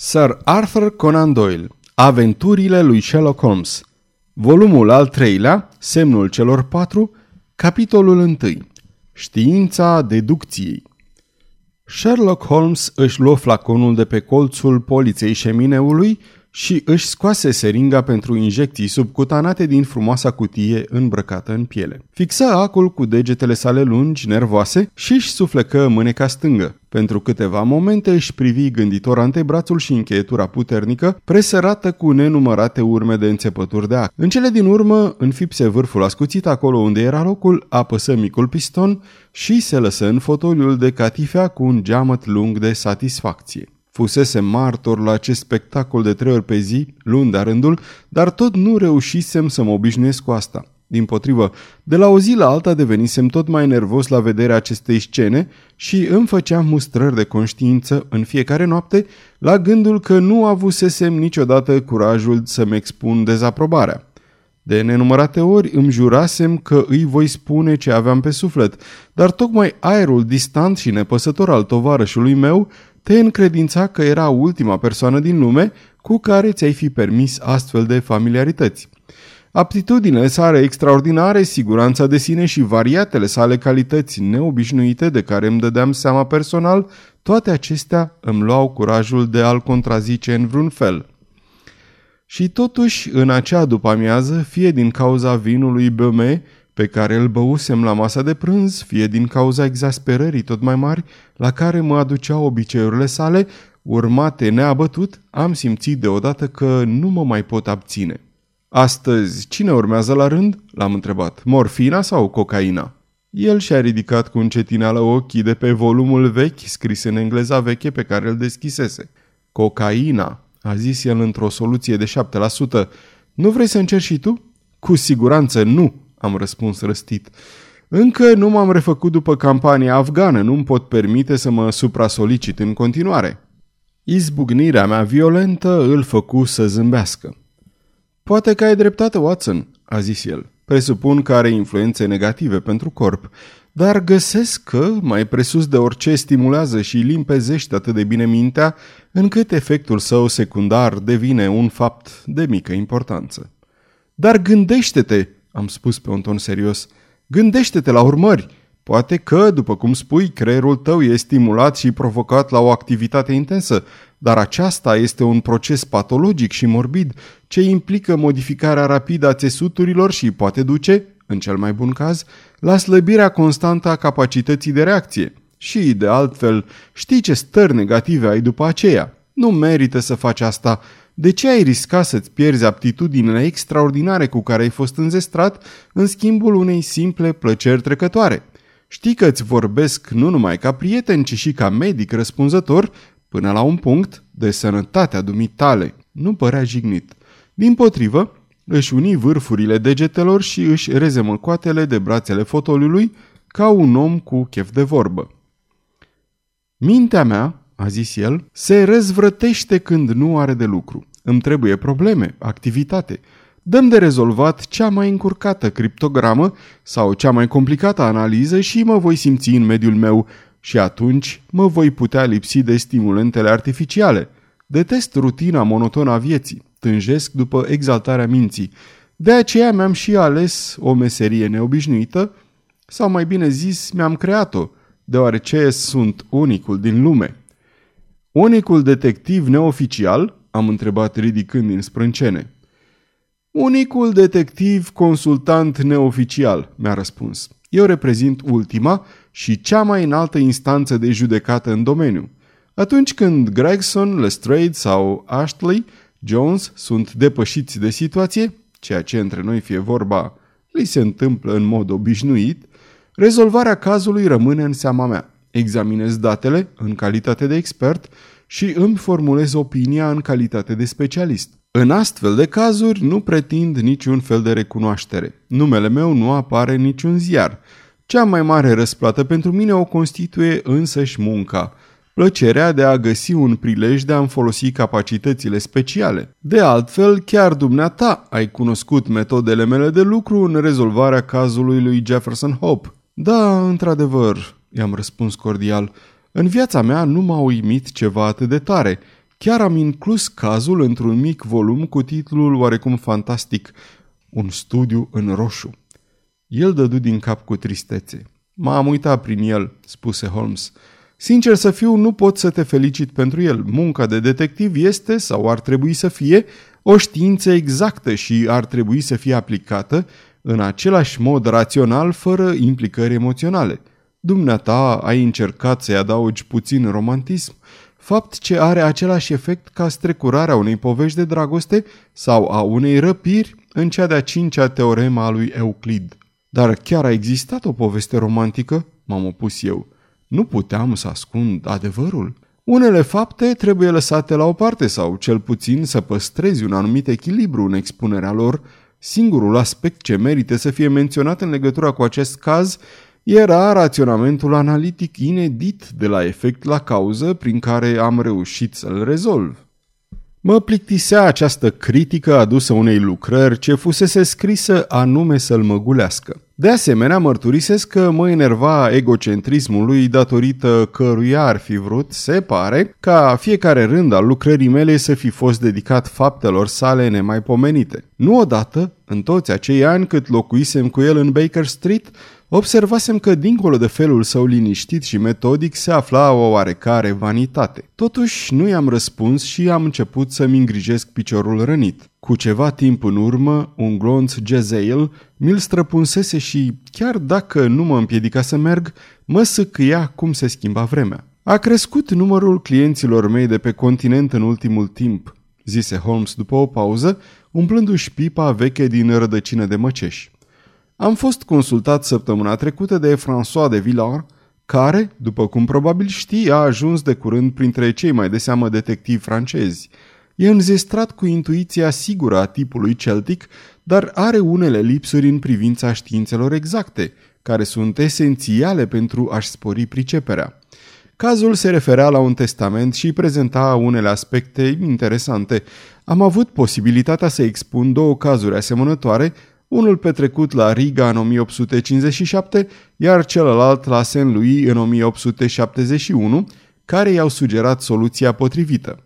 Sir Arthur Conan Doyle Aventurile lui Sherlock Holmes Volumul al treilea, Semnul celor patru, capitolul întâi Știința deducției. Sherlock Holmes își luă flaconul de pe colțul poliței șemineului și își scoase seringa pentru injecții subcutanate din frumoasa cutie îmbrăcată în piele. Fixă acul cu degetele sale lungi, nervoase și își suflecă mâneca stângă. Pentru câteva momente își privi gânditor antebrațul și încheietura puternică, presărată cu nenumărate urme de înțepături de ac. În cele din urmă, înfipse vârful ascuțit acolo unde era locul, apăsă micul piston și se lăsă în fotoliul de catifea cu un geamăt lung de satisfacție. Fusese martor la acest spectacol de trei ori pe zi, luni de rândul, dar tot nu reușisem să mă obișnuiesc cu asta. Din potrivă, de la o zi la alta devenisem tot mai nervos la vederea acestei scene și îmi făceam mustrări de conștiință în fiecare noapte la gândul că nu avusesem niciodată curajul să-mi expun dezaprobarea. De nenumărate ori îmi jurasem că îi voi spune ce aveam pe suflet, dar tocmai aerul distant și nepăsător al tovarășului meu te încredința că era ultima persoană din lume cu care ți-ai fi permis astfel de familiarități. Aptitudinile sale extraordinare, siguranța de sine și variatele sale calități neobișnuite de care îmi dădeam seama personal, toate acestea îmi luau curajul de a-l contrazice în vreun fel. Și totuși, în acea după-amiază, fie din cauza vinului Böme, pe care îl băusem la masa de prânz, fie din cauza exasperării tot mai mari la care mă aduceau obiceiurile sale, urmate neabătut, am simțit deodată că nu mă mai pot abține. Astăzi, cine urmează la rând?" l-am întrebat. Morfina sau cocaina?" El și-a ridicat cu încetineală ochii de pe volumul vechi scris în engleza veche pe care îl deschisese. Cocaina, a zis el într-o soluție de 7%. Nu vrei să încerci și tu? Cu siguranță nu, am răspuns răstit. Încă nu m-am refăcut după campania afgană, nu-mi pot permite să mă supra-solicit în continuare. Izbucnirea mea violentă îl făcu să zâmbească. Poate că ai dreptate, Watson, a zis el. Presupun că are influențe negative pentru corp, dar găsesc că, mai presus de orice, stimulează și limpezește atât de bine mintea, încât efectul său secundar devine un fapt de mică importanță. Dar gândește-te, am spus pe un ton serios. Gândește-te la urmări. Poate că, după cum spui, creierul tău e stimulat și provocat la o activitate intensă, dar aceasta este un proces patologic și morbid ce implică modificarea rapidă a țesuturilor și poate duce, în cel mai bun caz, la slăbirea constantă a capacității de reacție. Și, de altfel, știi ce stări negative ai după aceea. Nu merită să faci asta de ce ai riscat să-ți pierzi aptitudinile extraordinare cu care ai fost înzestrat în schimbul unei simple plăceri trecătoare? Știi că îți vorbesc nu numai ca prieten, ci și ca medic răspunzător, până la un punct, de sănătatea dumitale. Nu părea jignit. Din potrivă, își uni vârfurile degetelor și își rezemă coatele de brațele fotoliului ca un om cu chef de vorbă. Mintea mea, a zis el, se răzvrătește când nu are de lucru. Îmi trebuie probleme, activitate. Dăm de rezolvat cea mai încurcată criptogramă sau cea mai complicată analiză și mă voi simți în mediul meu și atunci mă voi putea lipsi de stimulentele artificiale. Detest rutina monotonă a vieții, tânjesc după exaltarea minții. De aceea mi-am și ales o meserie neobișnuită, sau mai bine zis, mi-am creat-o, deoarece sunt unicul din lume. Unicul detectiv neoficial am întrebat ridicând din sprâncene. Unicul detectiv consultant neoficial, mi-a răspuns. Eu reprezint ultima și cea mai înaltă instanță de judecată în domeniu. Atunci când Gregson, Lestrade sau Ashley Jones sunt depășiți de situație, ceea ce între noi fie vorba li se întâmplă în mod obișnuit, rezolvarea cazului rămâne în seama mea. Examinez datele în calitate de expert și îmi formulez opinia în calitate de specialist. În astfel de cazuri nu pretind niciun fel de recunoaștere. Numele meu nu apare în niciun ziar. Cea mai mare răsplată pentru mine o constituie însăși munca, plăcerea de a găsi un prilej de a-mi folosi capacitățile speciale. De altfel, chiar dumneata ai cunoscut metodele mele de lucru în rezolvarea cazului lui Jefferson Hope. Da, într-adevăr, i-am răspuns cordial, în viața mea nu m-a uimit ceva atât de tare. Chiar am inclus cazul într-un mic volum cu titlul oarecum fantastic, Un studiu în roșu. El dădu din cap cu tristețe. M-am uitat prin el, spuse Holmes. Sincer să fiu, nu pot să te felicit pentru el. Munca de detectiv este, sau ar trebui să fie, o știință exactă și ar trebui să fie aplicată în același mod rațional, fără implicări emoționale. Dumneata ai încercat să-i adaugi puțin romantism, fapt ce are același efect ca strecurarea unei povești de dragoste sau a unei răpiri în cea de-a cincea teorema a lui Euclid. Dar chiar a existat o poveste romantică? M-am opus eu. Nu puteam să ascund adevărul. Unele fapte trebuie lăsate la o parte sau cel puțin să păstrezi un anumit echilibru în expunerea lor. Singurul aspect ce merită să fie menționat în legătură cu acest caz era raționamentul analitic inedit de la efect la cauză prin care am reușit să-l rezolv. Mă plictisea această critică adusă unei lucrări ce fusese scrisă anume să-l măgulească. De asemenea, mărturisesc că mă enerva egocentrismul lui datorită căruia ar fi vrut, se pare, ca fiecare rând al lucrării mele să fi fost dedicat faptelor sale nemaipomenite. Nu odată, în toți acei ani cât locuisem cu el în Baker Street, observasem că dincolo de felul său liniștit și metodic se afla o oarecare vanitate. Totuși nu i-am răspuns și am început să-mi îngrijesc piciorul rănit. Cu ceva timp în urmă, un glonț Jezeel mi-l străpunsese și, chiar dacă nu mă împiedica să merg, mă săcâia cum se schimba vremea. A crescut numărul clienților mei de pe continent în ultimul timp, zise Holmes după o pauză, umplându-și pipa veche din rădăcină de măceși. Am fost consultat săptămâna trecută de François de Villard, care, după cum probabil știi, a ajuns de curând printre cei mai de seamă detectivi francezi. E înzestrat cu intuiția sigură a tipului celtic, dar are unele lipsuri în privința științelor exacte, care sunt esențiale pentru a-și spori priceperea. Cazul se referea la un testament și prezenta unele aspecte interesante. Am avut posibilitatea să expun două cazuri asemănătoare, unul petrecut la Riga în 1857, iar celălalt la Saint Louis în 1871, care i-au sugerat soluția potrivită.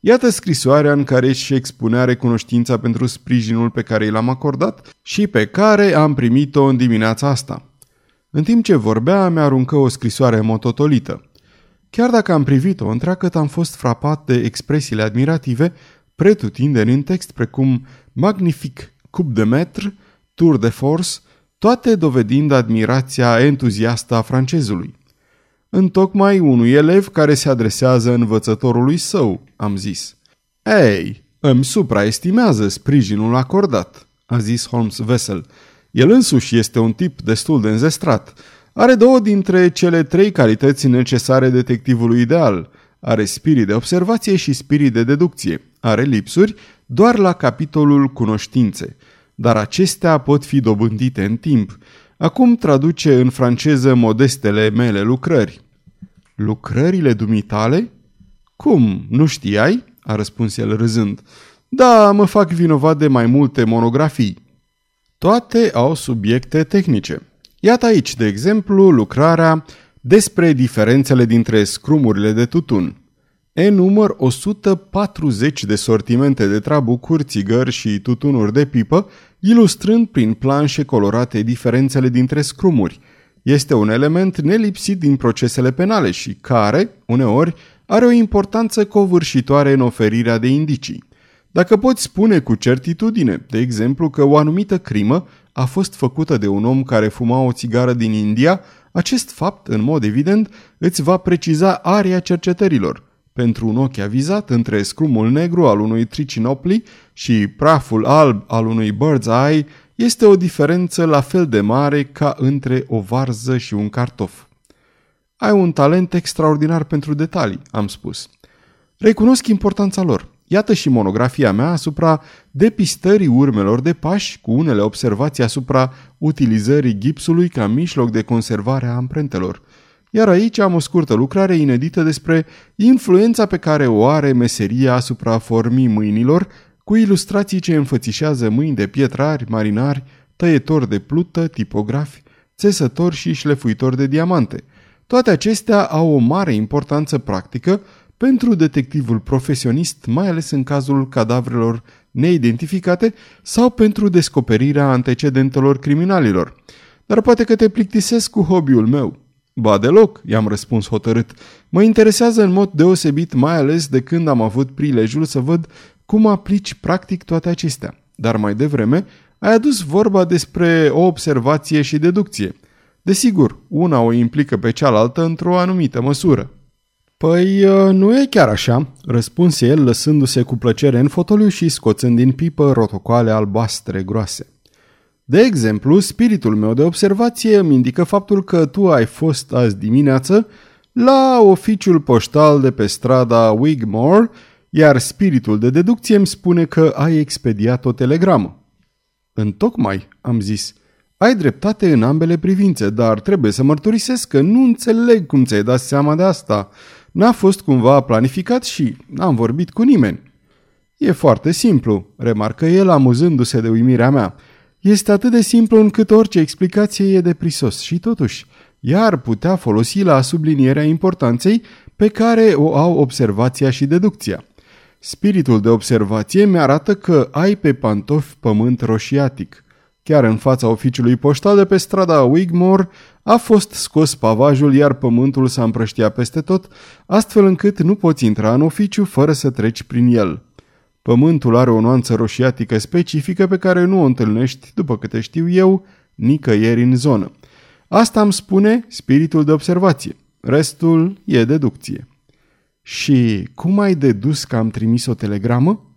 Iată scrisoarea în care își expunea recunoștința pentru sprijinul pe care i l-am acordat și pe care am primit-o în dimineața asta. În timp ce vorbea, mi-aruncă o scrisoare mototolită. Chiar dacă am privit-o întreagăt, am fost frapat de expresiile admirative pretutindeni în text precum magnific, cup de metr, tour de force, toate dovedind admirația entuziastă a francezului. Întocmai unui elev care se adresează învățătorului său, am zis. Ei, îmi supraestimează sprijinul acordat, a zis Holmes vesel. El însuși este un tip destul de înzestrat. Are două dintre cele trei calități necesare detectivului ideal. Are spirit de observație și spirit de deducție. Are lipsuri doar la capitolul cunoștințe, dar acestea pot fi dobândite în timp. Acum traduce în franceză modestele mele lucrări. Lucrările dumitale? Cum, nu știai? a răspuns el râzând. Da, mă fac vinovat de mai multe monografii. Toate au subiecte tehnice. Iată aici, de exemplu, lucrarea despre diferențele dintre scrumurile de tutun. Enumăr 140 de sortimente de trabucuri, țigări și tutunuri de pipă, ilustrând prin planșe colorate diferențele dintre scrumuri. Este un element nelipsit din procesele penale și care, uneori, are o importanță covârșitoare în oferirea de indicii. Dacă poți spune cu certitudine, de exemplu, că o anumită crimă a fost făcută de un om care fuma o țigară din India, acest fapt, în mod evident, îți va preciza aria cercetărilor. Pentru un ochi avizat, între scrumul negru al unui tricinopli și praful alb al unui bird's eye, este o diferență la fel de mare ca între o varză și un cartof. Ai un talent extraordinar pentru detalii, am spus. Recunosc importanța lor. Iată și monografia mea asupra depistării urmelor de pași cu unele observații asupra utilizării gipsului ca mijloc de conservare a amprentelor. Iar aici am o scurtă lucrare inedită despre influența pe care o are meseria asupra formii mâinilor, cu ilustrații ce înfățișează mâini de pietrari, marinari, tăietori de plută, tipografi, țesători și șlefuitori de diamante – toate acestea au o mare importanță practică pentru detectivul profesionist, mai ales în cazul cadavrelor neidentificate sau pentru descoperirea antecedentelor criminalilor. Dar poate că te plictisesc cu hobby-ul meu. Ba deloc, i-am răspuns hotărât. Mă interesează în mod deosebit, mai ales de când am avut prilejul să văd cum aplici practic toate acestea. Dar mai devreme ai adus vorba despre o observație și deducție. Desigur, una o implică pe cealaltă într-o anumită măsură. Păi, ă, nu e chiar așa, răspunse el lăsându-se cu plăcere în fotoliu și scoțând din pipă rotocoale albastre groase. De exemplu, spiritul meu de observație îmi indică faptul că tu ai fost azi dimineață la oficiul poștal de pe strada Wigmore, iar spiritul de deducție îmi spune că ai expediat o telegramă. Întocmai, am zis, ai dreptate în ambele privințe, dar trebuie să mărturisesc că nu înțeleg cum ți-ai dat seama de asta. N-a fost cumva planificat și n-am vorbit cu nimeni. E foarte simplu, remarcă el amuzându-se de uimirea mea. Este atât de simplu încât orice explicație e de prisos și totuși, iar putea folosi la sublinierea importanței pe care o au observația și deducția. Spiritul de observație mi-arată că ai pe pantofi pământ roșiatic. Chiar în fața oficiului poștal de pe strada Wigmore a fost scos pavajul, iar pământul s-a împrăștiat peste tot, astfel încât nu poți intra în oficiu fără să treci prin el. Pământul are o nuanță roșiatică specifică pe care nu o întâlnești, după câte știu eu, nicăieri în zonă. Asta îmi spune spiritul de observație. Restul e deducție. Și cum ai dedus că am trimis o telegramă?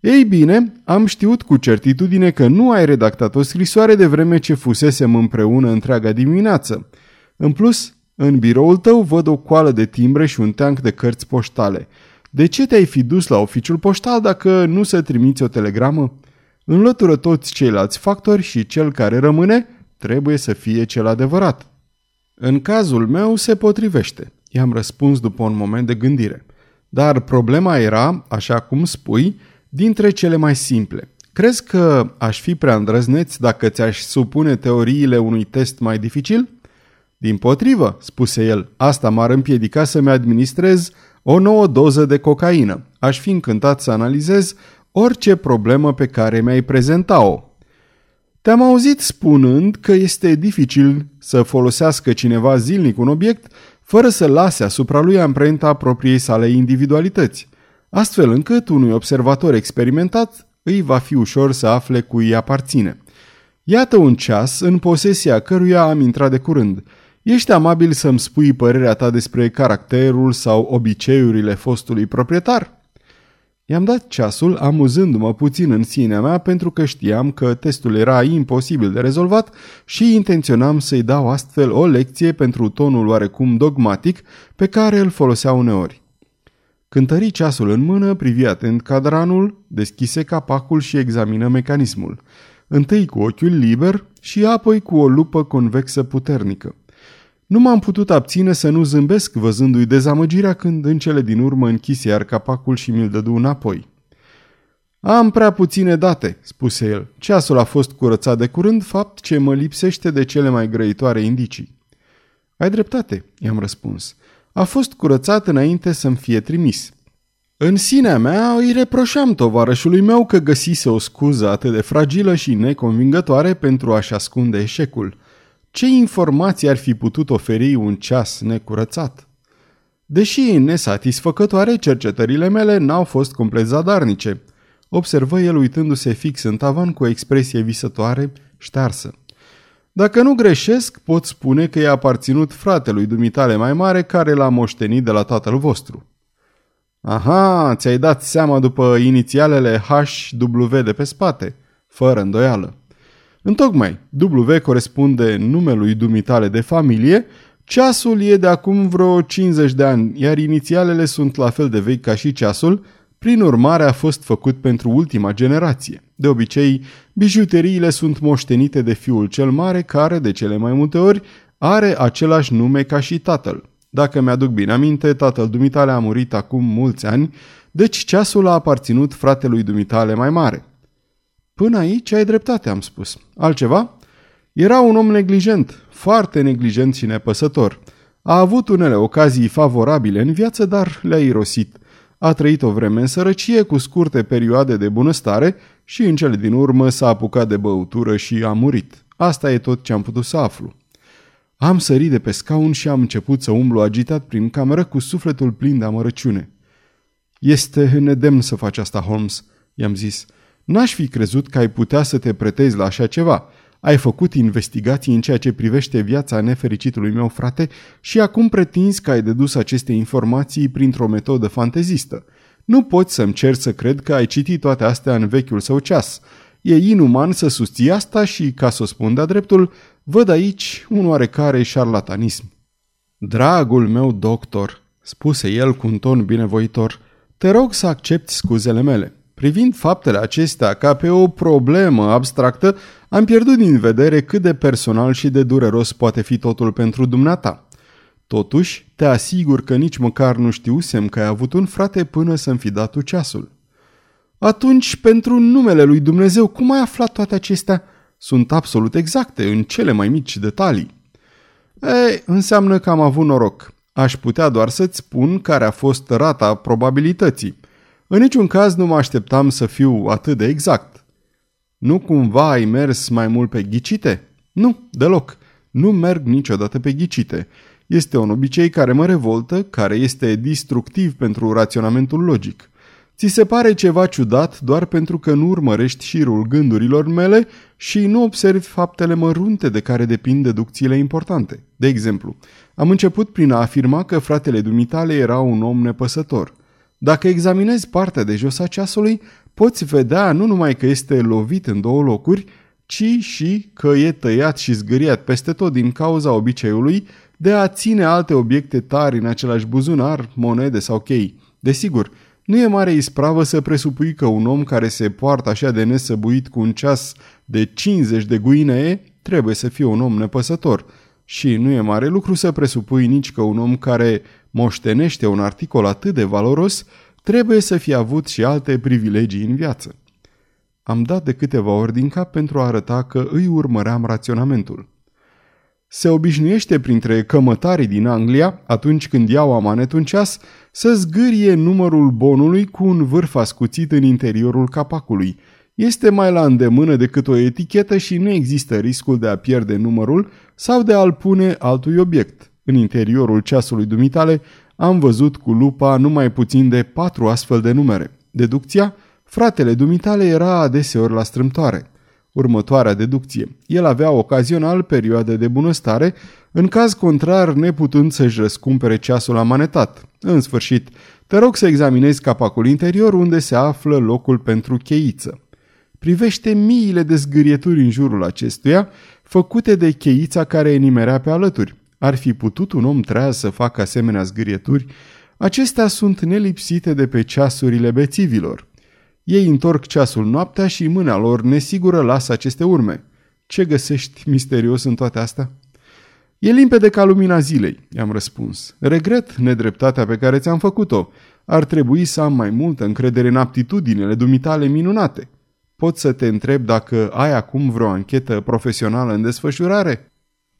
Ei bine, am știut cu certitudine că nu ai redactat o scrisoare de vreme ce fusesem împreună întreaga dimineață. În plus, în biroul tău văd o coală de timbre și un teanc de cărți poștale. De ce te-ai fi dus la oficiul poștal dacă nu să trimiți o telegramă? Înlătură toți ceilalți factori și cel care rămâne trebuie să fie cel adevărat. În cazul meu se potrivește, i-am răspuns după un moment de gândire. Dar problema era, așa cum spui, dintre cele mai simple. Crezi că aș fi prea îndrăzneț dacă ți-aș supune teoriile unui test mai dificil? Din potrivă, spuse el, asta m-ar împiedica să-mi administrez o nouă doză de cocaină. Aș fi încântat să analizez orice problemă pe care mi-ai prezenta-o. Te-am auzit spunând că este dificil să folosească cineva zilnic un obiect fără să lase asupra lui amprenta propriei sale individualități astfel încât unui observator experimentat îi va fi ușor să afle cui îi aparține. Iată un ceas în posesia căruia am intrat de curând. Ești amabil să-mi spui părerea ta despre caracterul sau obiceiurile fostului proprietar? I-am dat ceasul, amuzându-mă puțin în sinea mea pentru că știam că testul era imposibil de rezolvat și intenționam să-i dau astfel o lecție pentru tonul oarecum dogmatic pe care îl folosea uneori. Cântări ceasul în mână, privi atent cadranul, deschise capacul și examină mecanismul. Întâi cu ochiul liber și apoi cu o lupă convexă puternică. Nu m-am putut abține să nu zâmbesc văzându-i dezamăgirea când în cele din urmă închise iar capacul și mi-l dădu înapoi. Am prea puține date, spuse el. Ceasul a fost curățat de curând, fapt ce mă lipsește de cele mai grăitoare indicii. Ai dreptate, i-am răspuns a fost curățat înainte să-mi fie trimis. În sinea mea îi reproșam tovarășului meu că găsise o scuză atât de fragilă și neconvingătoare pentru a-și ascunde eșecul. Ce informații ar fi putut oferi un ceas necurățat? Deși nesatisfăcătoare, cercetările mele n-au fost complet zadarnice. Observă el uitându-se fix în tavan cu o expresie visătoare, ștearsă. Dacă nu greșesc, pot spune că i-a aparținut fratelui dumitale mai mare care l-a moștenit de la tatăl vostru. Aha, ți-ai dat seama după inițialele HW de pe spate, fără îndoială. Întocmai, W corespunde numelui dumitale de familie, ceasul e de acum vreo 50 de ani, iar inițialele sunt la fel de vechi ca și ceasul, prin urmare a fost făcut pentru ultima generație. De obicei, bijuteriile sunt moștenite de fiul cel mare care, de cele mai multe ori, are același nume ca și tatăl. Dacă mi-aduc bine aminte, tatăl dumitale a murit acum mulți ani, deci ceasul a aparținut fratelui dumitale mai mare. Până aici ai dreptate, am spus. Altceva? Era un om neglijent, foarte neglijent și nepăsător. A avut unele ocazii favorabile în viață, dar le-a irosit. A trăit o vreme în sărăcie cu scurte perioade de bunăstare și în cele din urmă s-a apucat de băutură și a murit. Asta e tot ce am putut să aflu. Am sărit de pe scaun și am început să umblu agitat prin cameră cu sufletul plin de amărăciune. Este nedemn să faci asta, Holmes, i-am zis. N-aș fi crezut că ai putea să te pretezi la așa ceva. Ai făcut investigații în ceea ce privește viața nefericitului meu frate și acum pretinzi că ai dedus aceste informații printr-o metodă fantezistă. Nu poți să-mi cer să cred că ai citit toate astea în vechiul său ceas. E inuman să susții asta și, ca să o spun de dreptul, văd aici un oarecare șarlatanism. Dragul meu doctor, spuse el cu un ton binevoitor, te rog să accepti scuzele mele. Privind faptele acestea ca pe o problemă abstractă, am pierdut din vedere cât de personal și de dureros poate fi totul pentru dumneata. Totuși, te asigur că nici măcar nu știusem că ai avut un frate până să-mi fi dat tu ceasul. Atunci, pentru numele lui Dumnezeu, cum ai aflat toate acestea? Sunt absolut exacte, în cele mai mici detalii. Ei, înseamnă că am avut noroc. Aș putea doar să-ți spun care a fost rata probabilității. În niciun caz nu mă așteptam să fiu atât de exact. Nu cumva ai mers mai mult pe ghicite? Nu, deloc. Nu merg niciodată pe ghicite. Este un obicei care mă revoltă, care este destructiv pentru raționamentul logic. Ți se pare ceva ciudat doar pentru că nu urmărești șirul gândurilor mele și nu observi faptele mărunte de care depind deducțiile importante. De exemplu, am început prin a afirma că fratele dumitale era un om nepăsător. Dacă examinezi partea de jos a ceasului, poți vedea nu numai că este lovit în două locuri, ci și că e tăiat și zgâriat peste tot din cauza obiceiului de a ține alte obiecte tari în același buzunar, monede sau chei. Desigur, nu e mare ispravă să presupui că un om care se poartă așa de nesăbuit cu un ceas de 50 de guinee trebuie să fie un om nepăsător. Și nu e mare lucru să presupui nici că un om care moștenește un articol atât de valoros trebuie să fie avut și alte privilegii în viață. Am dat de câteva ori din cap pentru a arăta că îi urmăream raționamentul. Se obișnuiește printre cămătarii din Anglia, atunci când iau amanet un ceas, să zgârie numărul bonului cu un vârf ascuțit în interiorul capacului. Este mai la îndemână decât o etichetă și nu există riscul de a pierde numărul sau de a-l pune altui obiect. În interiorul ceasului dumitale am văzut cu lupa numai puțin de patru astfel de numere. Deducția? Fratele dumitale era adeseori la strâmtoare. Următoarea deducție. El avea ocazional perioade de bunăstare, în caz contrar neputând să-și răscumpere ceasul amanetat. În sfârșit, te rog să examinezi capacul interior unde se află locul pentru cheiță. Privește miile de zgârieturi în jurul acestuia, făcute de cheița care nimerea pe alături. Ar fi putut un om treaz să facă asemenea zgârieturi? Acestea sunt nelipsite de pe ceasurile bețivilor. Ei întorc ceasul noaptea și mâna lor nesigură lasă aceste urme. Ce găsești misterios în toate astea? E limpede ca lumina zilei, i-am răspuns. Regret nedreptatea pe care ți-am făcut-o. Ar trebui să am mai multă încredere în aptitudinile dumitale minunate. Pot să te întreb dacă ai acum vreo anchetă profesională în desfășurare?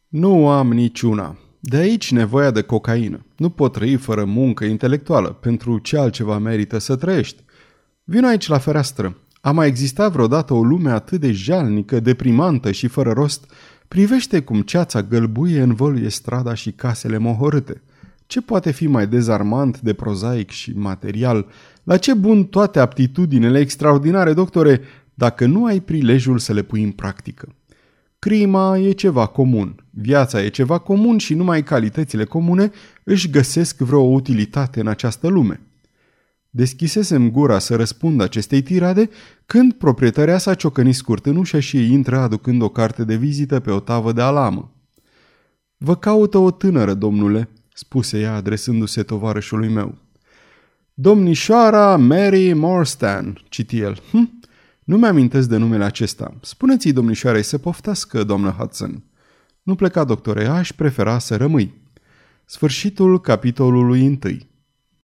Nu am niciuna. De aici nevoia de cocaină. Nu pot trăi fără muncă intelectuală. Pentru ce altceva merită să trăiești? Vino aici la fereastră. A mai existat vreodată o lume atât de jalnică, deprimantă și fără rost? Privește cum ceața gălbuie învăluie strada și casele mohorâte. Ce poate fi mai dezarmant de prozaic și material? La ce bun toate aptitudinile extraordinare, doctore, dacă nu ai prilejul să le pui în practică? Crima e ceva comun, viața e ceva comun și numai calitățile comune își găsesc vreo utilitate în această lume. Deschisesem gura să răspund acestei tirade când proprietarea sa ciocăni scurt în ușă și intră aducând o carte de vizită pe o tavă de alamă. Vă caută o tânără, domnule," spuse ea adresându-se tovarășului meu. Domnișoara Mary Morstan, citi el. Hm? Nu mi-amintesc de numele acesta. Spuneți-i domnișoarei să poftească, doamnă Hudson. Nu pleca, doctore, aș prefera să rămâi. Sfârșitul capitolului întâi.